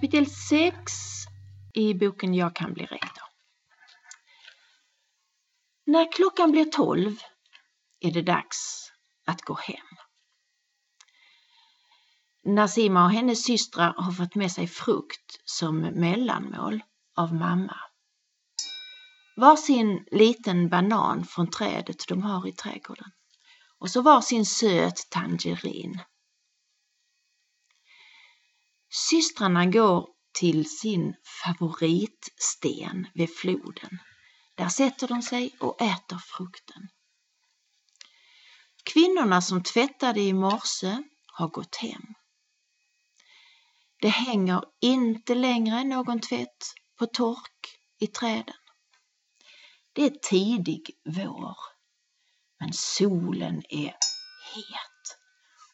Kapitel 6 i boken Jag kan bli rektor. När klockan blir tolv är det dags att gå hem. Nasima och hennes systrar har fått med sig frukt som mellanmål av mamma. Varsin liten banan från trädet de har i trädgården och så varsin söt tangerin. Systrarna går till sin favoritsten vid floden. Där sätter de sig och äter frukten. Kvinnorna som tvättade i morse har gått hem. Det hänger inte längre någon tvätt på tork i träden. Det är tidig vår, men solen är het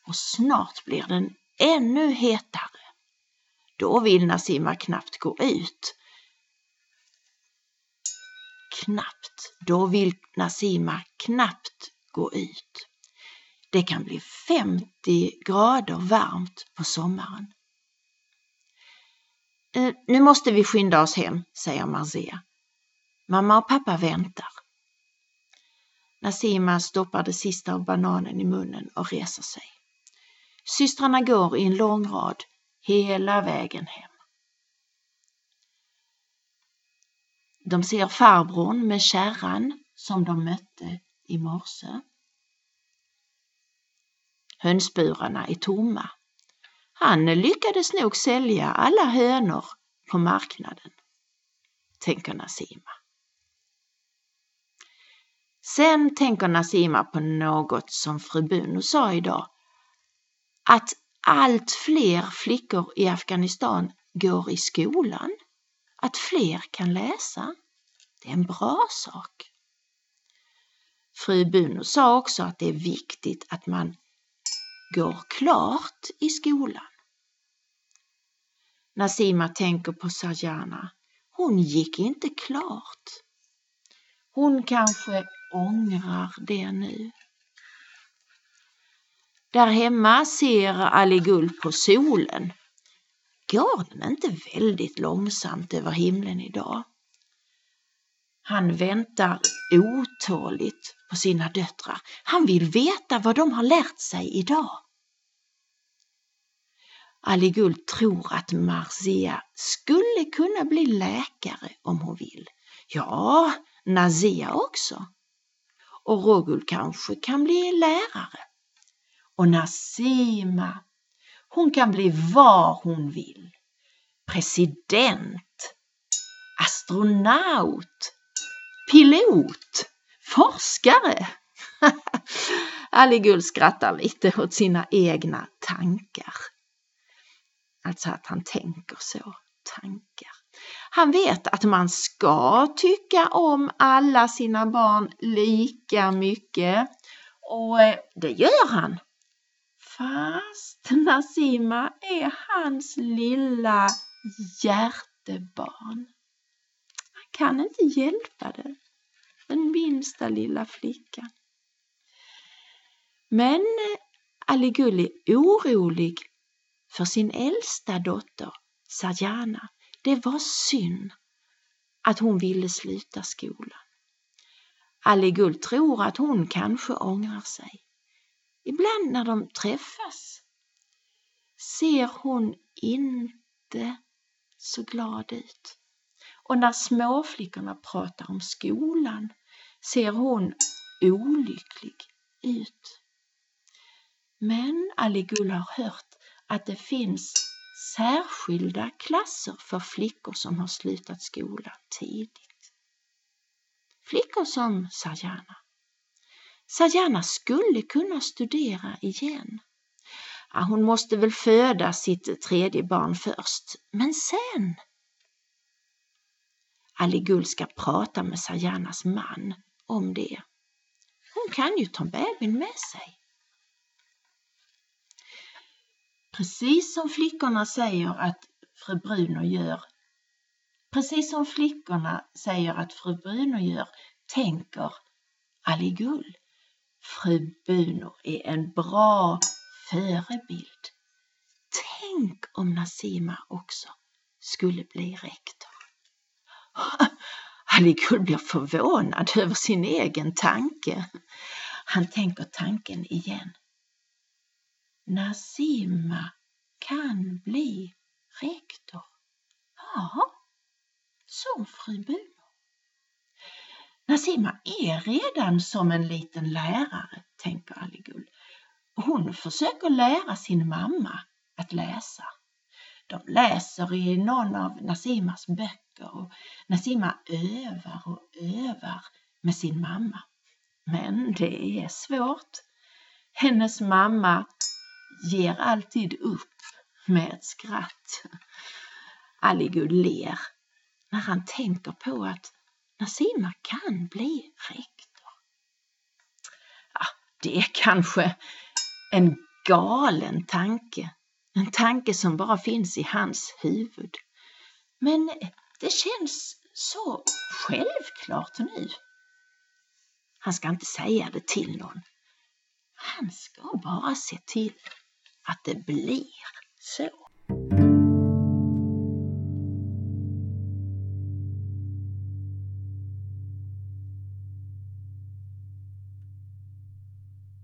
och snart blir den ännu hetare. Då vill Nasima knappt gå ut. Knappt, då vill Nasima knappt gå ut. Det kan bli 50 grader varmt på sommaren. Eh, nu måste vi skynda oss hem, säger Marzia. Mamma och pappa väntar. Nasima stoppar det sista av bananen i munnen och reser sig. Systrarna går i en lång rad hela vägen hem. De ser farbrorn med kärran som de mötte i morse. Hönsburarna är tomma. Han lyckades nog sälja alla hönor på marknaden, tänker Nasima. Sen tänker Nasima på något som fru Buno sa idag, att allt fler flickor i Afghanistan går i skolan, att fler kan läsa. Det är en bra sak. Fru Buno sa också att det är viktigt att man går klart i skolan. Nasima tänker på Sajana. Hon gick inte klart. Hon kanske ångrar det nu. Där hemma ser Aligull på solen. Går den inte väldigt långsamt över himlen idag? Han väntar otåligt på sina döttrar. Han vill veta vad de har lärt sig idag. Aligull tror att Marzia skulle kunna bli läkare om hon vill. Ja, Nazia också. Och Rogul kanske kan bli lärare. Och Nasima, hon kan bli vad hon vill. President, astronaut, pilot, forskare. Alligull skrattar lite åt sina egna tankar. Alltså att han tänker så, tankar. Han vet att man ska tycka om alla sina barn lika mycket och eh, det gör han. Fast Nasima är hans lilla hjärtebarn. Han kan inte hjälpa det, den minsta lilla flickan. Men Aligul är orolig för sin äldsta dotter Sajana. Det var synd att hon ville sluta skolan. Aligul tror att hon kanske ångrar sig. Ibland när de träffas ser hon inte så glad ut. Och när småflickorna pratar om skolan ser hon olycklig ut. Men Aligull har hört att det finns särskilda klasser för flickor som har slutat skolan tidigt. Flickor som Sajana. Sajana skulle kunna studera igen. Ja, hon måste väl föda sitt tredje barn först, men sen? Ali Gull ska prata med Sajanas man om det. Hon kan ju ta bebisen med sig. Precis som flickorna säger att fru Bruno gör, precis som flickorna säger att fru Bruno gör, tänker Ali Gull. Fru Bruno är en bra förebild. Tänk om Nasima också skulle bli rektor. Alikul blir förvånad över sin egen tanke. Han tänker tanken igen. Nasima kan bli rektor. Ja, som fru Bumo. Nasima är redan som en liten lärare, tänker Aligul. Hon försöker lära sin mamma att läsa. De läser i någon av Nasimas böcker och Nasima övar och övar med sin mamma. Men det är svårt. Hennes mamma ger alltid upp med ett skratt. Alligud ler när han tänker på att Nasima kan bli rektor. Ja, det är kanske en galen tanke, en tanke som bara finns i hans huvud. Men det känns så självklart nu. Han ska inte säga det till någon. Han ska bara se till att det blir så.